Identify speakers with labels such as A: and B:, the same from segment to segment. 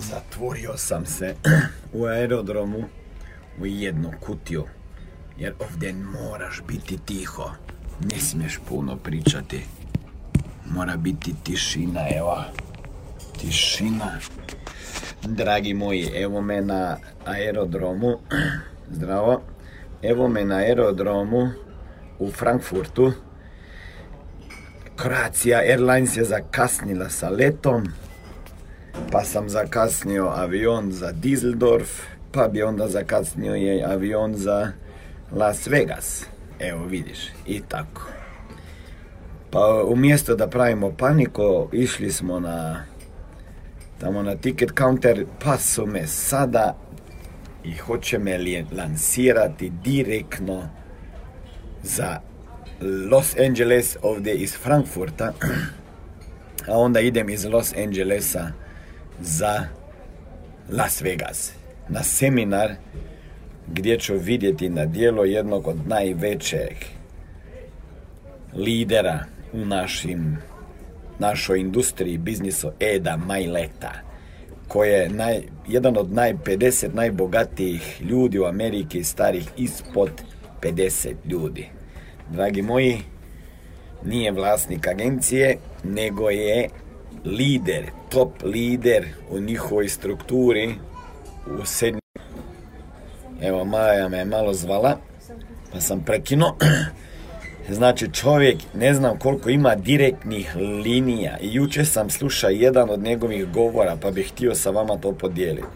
A: zatvorio sam se u aerodromu u jednu kutiju. Jer ovdje moraš biti tiho. Ne smiješ puno pričati. Mora biti tišina, evo. Tišina. Dragi moji, evo me na aerodromu. Zdravo. Evo me na aerodromu u Frankfurtu. Croatia Airlines je zakasnila sa letom. Pa sam zakasnio avion za Düsseldorf pa bi onda zakasnio je avion za Las Vegas. Evo vidiš, i tako. Pa umjesto da pravimo paniko, išli smo na tamo na ticket counter, pa su me sada i hoće me lansirati direktno za Los Angeles ovdje iz Frankfurta, a onda idem iz Los Angelesa za Las Vegas na seminar gdje ću vidjeti na dijelo jednog od najvećeg lidera u našim, našoj industriji, biznisu Eda Majleta, koji je naj, jedan od naj 50 najbogatijih ljudi u Ameriki starih ispod 50 ljudi. Dragi moji, nije vlasnik agencije, nego je lider, top lider u njihovoj strukturi u sedmi. Evo, Maja me je malo zvala, pa sam prekinuo. Znači čovjek, ne znam koliko ima direktnih linija i jučer sam slušao jedan od njegovih govora pa bih htio sa vama to podijeliti.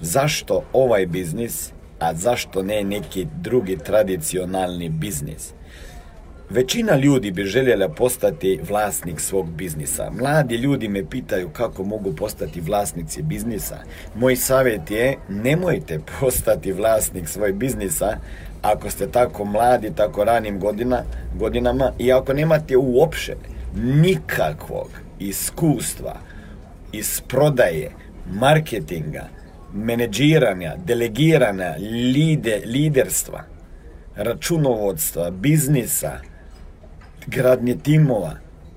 A: Zašto ovaj biznis, a zašto ne neki drugi tradicionalni biznis? Većina ljudi bi željela postati vlasnik svog biznisa. Mladi ljudi me pitaju kako mogu postati vlasnici biznisa. Moj savjet je nemojte postati vlasnik svoj biznisa ako ste tako mladi, tako ranim godina, godinama i ako nemate uopće nikakvog iskustva iz prodaje, marketinga, menedžiranja, delegiranja, lide, liderstva, računovodstva, biznisa, gradnje timova.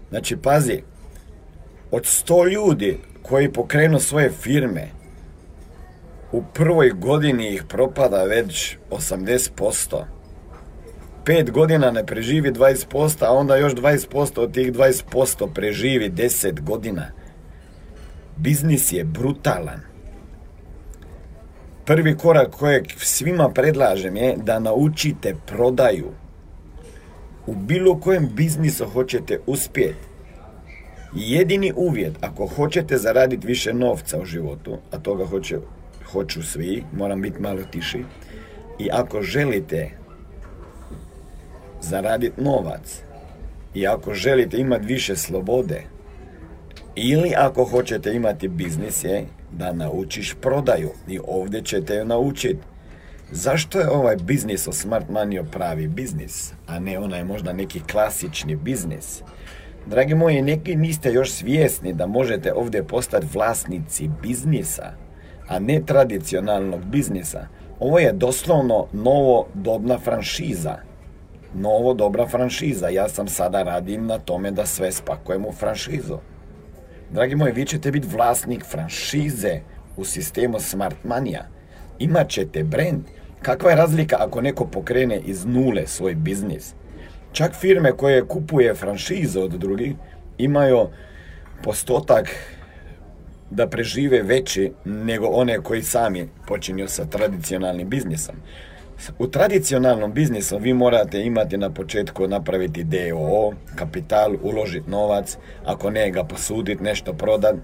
A: Znači, pazi, od sto ljudi koji pokrenu svoje firme, u prvoj godini ih propada već 80%. Pet godina ne preživi 20%, a onda još 20% od tih 20% preživi 10 godina. Biznis je brutalan. Prvi korak kojeg svima predlažem je da naučite prodaju u bilo kojem biznisu hoćete uspjeti, jedini uvjet, ako hoćete zaraditi više novca u životu, a toga hoće, hoću svi, moram biti malo tiši, i ako želite zaraditi novac, i ako želite imati više slobode, ili ako hoćete imati biznis je da naučiš prodaju i ovdje ćete ju naučiti. Zašto je ovaj biznis o Smart Money pravi biznis, a ne onaj možda neki klasični biznis? Dragi moji, neki niste još svjesni da možete ovdje postati vlasnici biznisa, a ne tradicionalnog biznisa. Ovo je doslovno novo dobna franšiza. novo dobra franšiza. Ja sam sada radim na tome da sve spakujem u franšizu. Dragi moji, vi ćete biti vlasnik franšize u sistemu Smart Mania. Imat ćete brand. Kakva je razlika ako neko pokrene iz nule svoj biznis? Čak firme koje kupuje franšize od drugih imaju postotak da prežive veći nego one koji sami počinju sa tradicionalnim biznisom. U tradicionalnom biznisu vi morate imati na početku napraviti DOO, kapital, uložiti novac, ako ne ga posuditi, nešto prodat.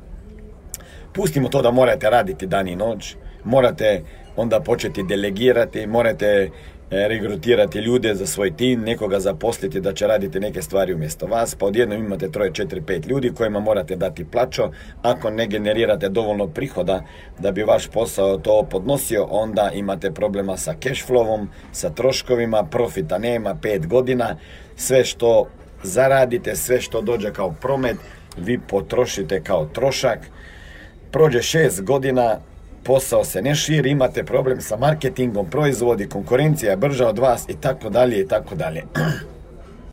A: Pustimo to da morate raditi dan i noć, morate onda početi delegirati, morate E, regrutirati ljude za svoj tim, nekoga zaposliti da će raditi neke stvari umjesto vas, pa odjednom imate troje, četiri, pet ljudi kojima morate dati plaćo. Ako ne generirate dovoljno prihoda da bi vaš posao to podnosio, onda imate problema sa cash flowom, sa troškovima, profita nema pet godina, sve što zaradite, sve što dođe kao promet, vi potrošite kao trošak. Prođe šest godina, posao se ne širi, imate problem sa marketingom, proizvodi, konkurencija je brža od vas i tako dalje i tako dalje.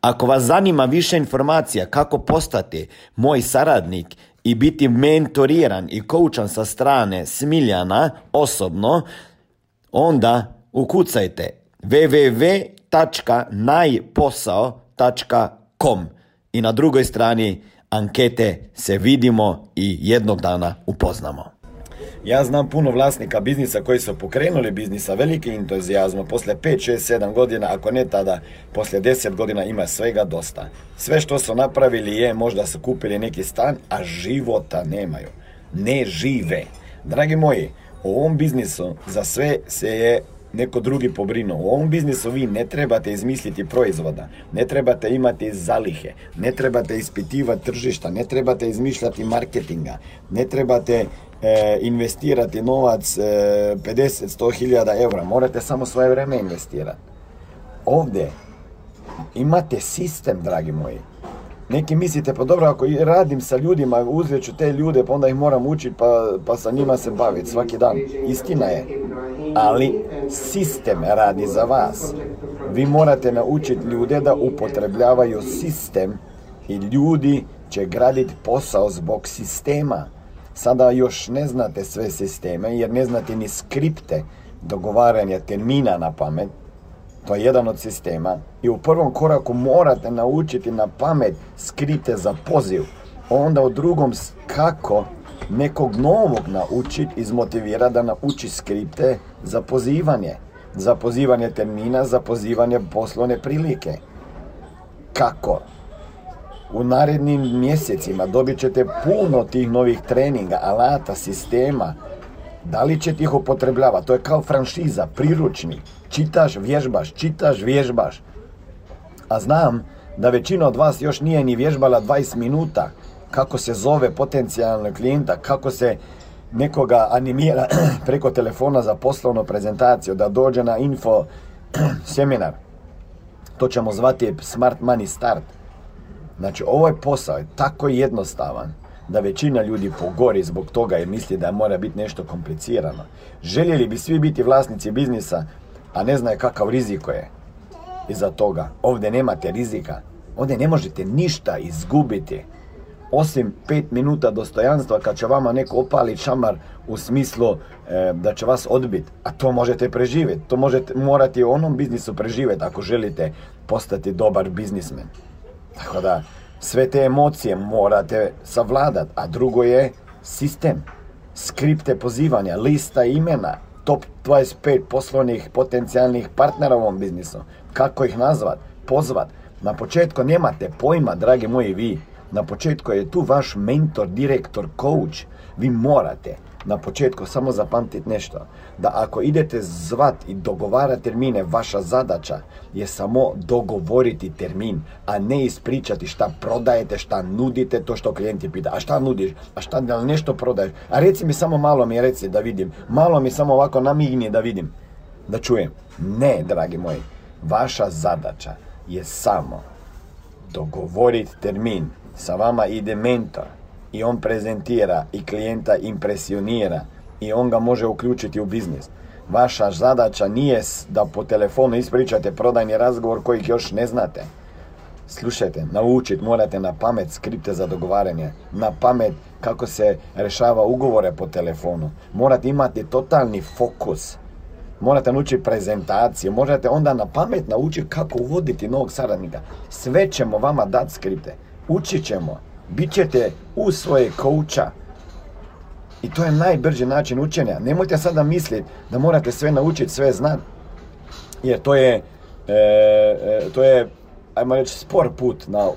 B: Ako vas zanima više informacija kako postati moj saradnik i biti mentoriran i koučan sa strane Smiljana osobno, onda ukucajte www.najposao.com i na drugoj strani ankete se vidimo i jednog dana upoznamo.
A: Ja znam puno vlasnika biznisa koji su pokrenuli biznisa veliki entuzijazma poslije 5, 6, 7 godina, ako ne tada, poslije 10 godina ima svega dosta. Sve što su napravili je možda su kupili neki stan, a života nemaju. Ne žive. Dragi moji, u ovom biznisu za sve se je neko drugi pobrinuo. U ovom biznisu vi ne trebate izmisliti proizvoda, ne trebate imati zalihe, ne trebate ispitivati tržišta, ne trebate izmišljati marketinga, ne trebate e, investirati novac e, 50-100 hiljada eura, morate samo svoje vreme investirati. Ovdje imate sistem, dragi moji. Neki mislite, pa dobro, ako radim sa ljudima, uzet ću te ljude, pa onda ih moram učiti, pa, pa sa njima se baviti svaki dan. Istina je. Ali sistem radi za vas. Vi morate naučiti ljude da upotrebljavaju sistem i ljudi će graditi posao zbog sistema. Sada još ne znate sve sisteme jer ne znate ni skripte dogovaranja termina na pamet. To je jedan od sistema. I u prvom koraku morate naučiti na pamet skripte za poziv. Onda u drugom kako nekog novog naučiti, izmotivira da nauči skripte za pozivanje. Za pozivanje termina, za pozivanje poslovne prilike. Kako? U narednim mjesecima dobit ćete puno tih novih treninga, alata, sistema. Da li ćete ih upotrebljavati? To je kao franšiza, priručnik. Čitaš, vježbaš, čitaš, vježbaš. A znam da većina od vas još nije ni vježbala 20 minuta kako se zove potencijalnog klijenta, kako se nekoga animira preko telefona za poslovnu prezentaciju, da dođe na info seminar. To ćemo zvati Smart Money Start. Znači, ovaj posao je tako jednostavan da većina ljudi pogori zbog toga jer misli da mora biti nešto komplicirano. Željeli bi svi biti vlasnici biznisa, a ne znaju kakav riziko je iza toga. Ovdje nemate rizika. Ovdje ne možete ništa izgubiti. Osim pet minuta dostojanstva kad će vama neko opali šamar u smislu e, da će vas odbiti. A to možete preživjeti. To možete, morate u onom biznisu preživjeti ako želite postati dobar biznismen. Tako da, sve te emocije morate savladati. A drugo je sistem, skripte pozivanja, lista imena, top 25 poslovnih potencijalnih partnera u ovom biznisu. Kako ih nazvat, pozvat. Na početku nemate pojma, dragi moji vi, Na početku je tu vaš mentor, direktor, coach. Vi morate na početku samo zapamtiti nešto. Da ako idete zvat i dogovarati termine, vaša zadaća je samo dogovoriti termin, a ne ispričati šta prodajete, šta nudite, to što klijenti pita. A šta nudiš? A šta da nešto prodaješ? A reci mi samo malo mi reci da vidim. Malo mi samo ovako namigni da vidim. Da čujem. Ne, dragi moji. Vaša zadaća je samo dogovoriti termin. Sa vama ide mentor i on prezentira i klijenta impresionira i on ga može uključiti u biznis. Vaša zadaća nije da po telefonu ispričate prodajni razgovor kojih još ne znate. Slušajte, naučiti morate na pamet skripte za dogovaranje, na pamet kako se rešava ugovore po telefonu. Morate imati totalni fokus. Morate naučiti prezentacije, morate onda na pamet naučiti kako uvoditi novog saradnika. Sve ćemo vama dati skripte. Učit ćemo. Bit ćete u svoje kouča. I to je najbrži način učenja. Nemojte sada misliti da morate sve naučiti, sve znati. Jer to je, e, e, to je, ajmo reći, spor put na,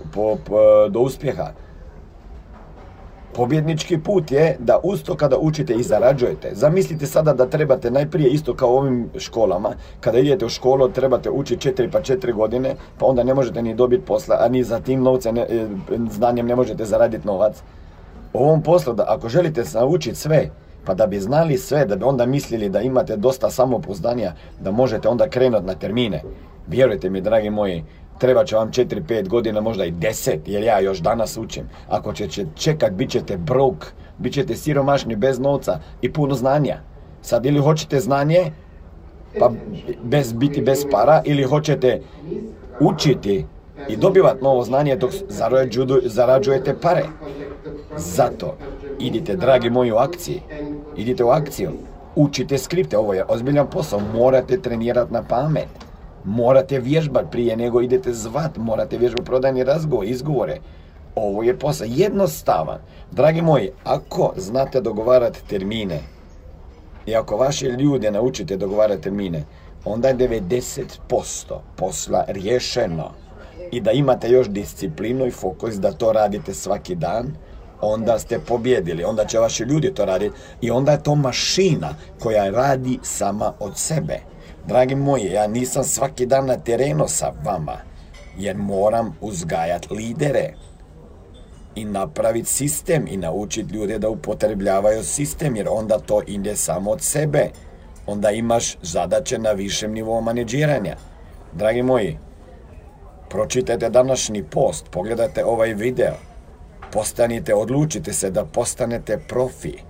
A: do uspjeha. Pobjednički put je da usto kada učite i zarađujete. Zamislite sada da trebate najprije isto kao ovim školama. Kada idete u školu trebate učiti 4 pa 4 godine, pa onda ne možete ni dobiti posla, a ni za tim novcem, e, znanjem ne možete zaraditi novac. U ovom poslu, da ako želite naučiti sve, pa da bi znali sve, da bi onda mislili da imate dosta samopouzdanja, da možete onda krenuti na termine. Vjerujte mi, dragi moji, treba će vam 4-5 godina, možda i 10, jer ja još danas učim. Ako ćete čekat, bit ćete broke, bit ćete siromašni bez novca i puno znanja. Sad ili hoćete znanje, pa bez, biti bez para, ili hoćete učiti i dobivati novo znanje dok zarađujete pare. Zato idite, dragi moji, u akciji. Idite u akciju. Učite skripte, ovo je ozbiljan posao, morate trenirati na pamet. Morate vježbati prije nego idete zvat, morate vježbati prodajni razgovor, izgovore. Ovo je posao jednostavan. Dragi moji, ako znate dogovarati termine i ako vaše ljude naučite dogovarati termine, onda je 90% posla riješeno. I da imate još disciplinu i fokus da to radite svaki dan, onda ste pobjedili, onda će vaši ljudi to raditi i onda je to mašina koja radi sama od sebe. Dragi moji, ja nisam svaki dan na terenu sa vama, jer moram uzgajati lidere i napraviti sistem i naučiti ljude da upotrebljavaju sistem, jer onda to ide samo od sebe. Onda imaš zadaće na višem nivou maneđiranja. Dragi moji, pročitajte današnji post, pogledajte ovaj video, postanite, odlučite se da postanete profi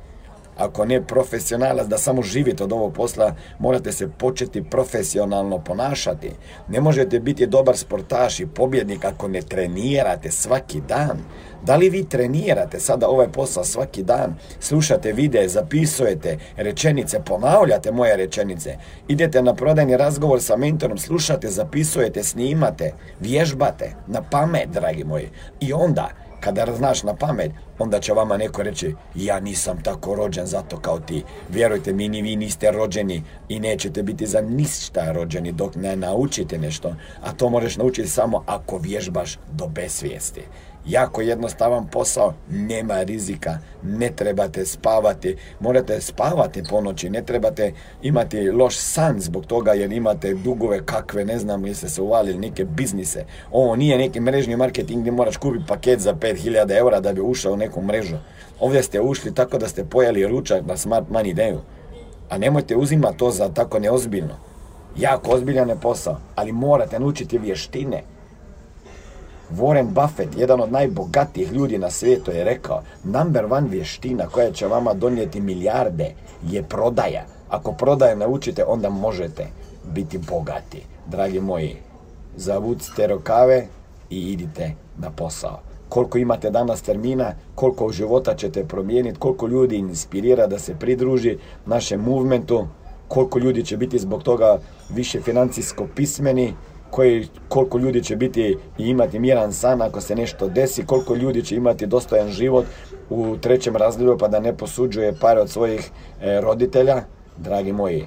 A: ako ne profesionalac, da samo živite od ovog posla, morate se početi profesionalno ponašati. Ne možete biti dobar sportaš i pobjednik ako ne trenirate svaki dan. Da li vi trenirate sada ovaj posao svaki dan? Slušate videe, zapisujete rečenice, ponavljate moje rečenice. Idete na prodajni razgovor sa mentorom, slušate, zapisujete, snimate, vježbate na pamet, dragi moji. I onda kada znaš na pamet, onda će vama neko reći ja nisam tako rođen zato kao ti. Vjerujte mi, ni vi niste rođeni i nećete biti za ništa rođeni dok ne naučite nešto. A to možeš naučiti samo ako vježbaš do besvijesti jako jednostavan posao, nema rizika, ne trebate spavati, morate spavati po noći, ne trebate imati loš san zbog toga jer imate dugove kakve, ne znam li se uvalili neke biznise. Ovo nije neki mrežni marketing gdje moraš kupiti paket za 5000 eura da bi ušao u neku mrežu. Ovdje ste ušli tako da ste pojeli ručak na smart money dayu. A nemojte uzimati to za tako neozbiljno. Jako ozbiljan je posao, ali morate naučiti vještine. Warren Buffett, jedan od najbogatijih ljudi na svijetu, je rekao number one vještina koja će vama donijeti milijarde je prodaja. Ako prodaje naučite, onda možete biti bogati. Dragi moji, zavucite rokave i idite na posao. Koliko imate danas termina, koliko života ćete promijeniti, koliko ljudi inspirira da se pridruži našem movementu, koliko ljudi će biti zbog toga više financijsko pismeni, koji, koliko ljudi će biti i imati miran san ako se nešto desi, koliko ljudi će imati dostojan život u trećem razredu pa da ne posuđuje pare od svojih e, roditelja, dragi moji,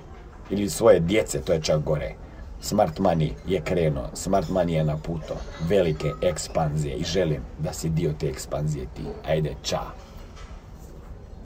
A: ili svoje djece, to je čak gore.
C: Smart Money je krenuo, Smart Money je na puto velike ekspanzije i želim da si dio te ekspanzije ti. Ajde, čao.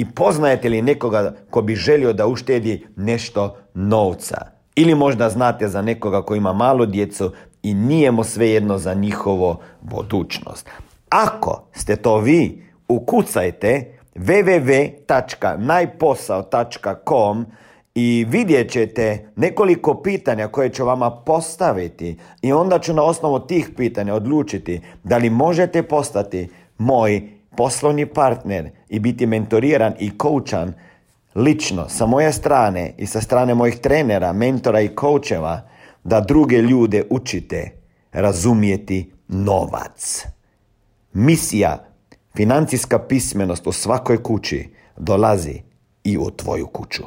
A: i poznajete li nekoga ko bi želio da uštedi nešto novca? Ili možda znate za nekoga ko ima malo djecu i nije mu svejedno za njihovo budućnost. Ako ste to vi, ukucajte www.najposao.com i vidjet ćete nekoliko pitanja koje ću vama postaviti i onda ću na osnovu tih pitanja odlučiti da li možete postati moj poslovni partner i biti mentoriran i koučan lično sa moje strane i sa strane mojih trenera, mentora i koučeva da druge ljude učite razumijeti novac. Misija financijska pismenost u svakoj kući dolazi i u tvoju kuću.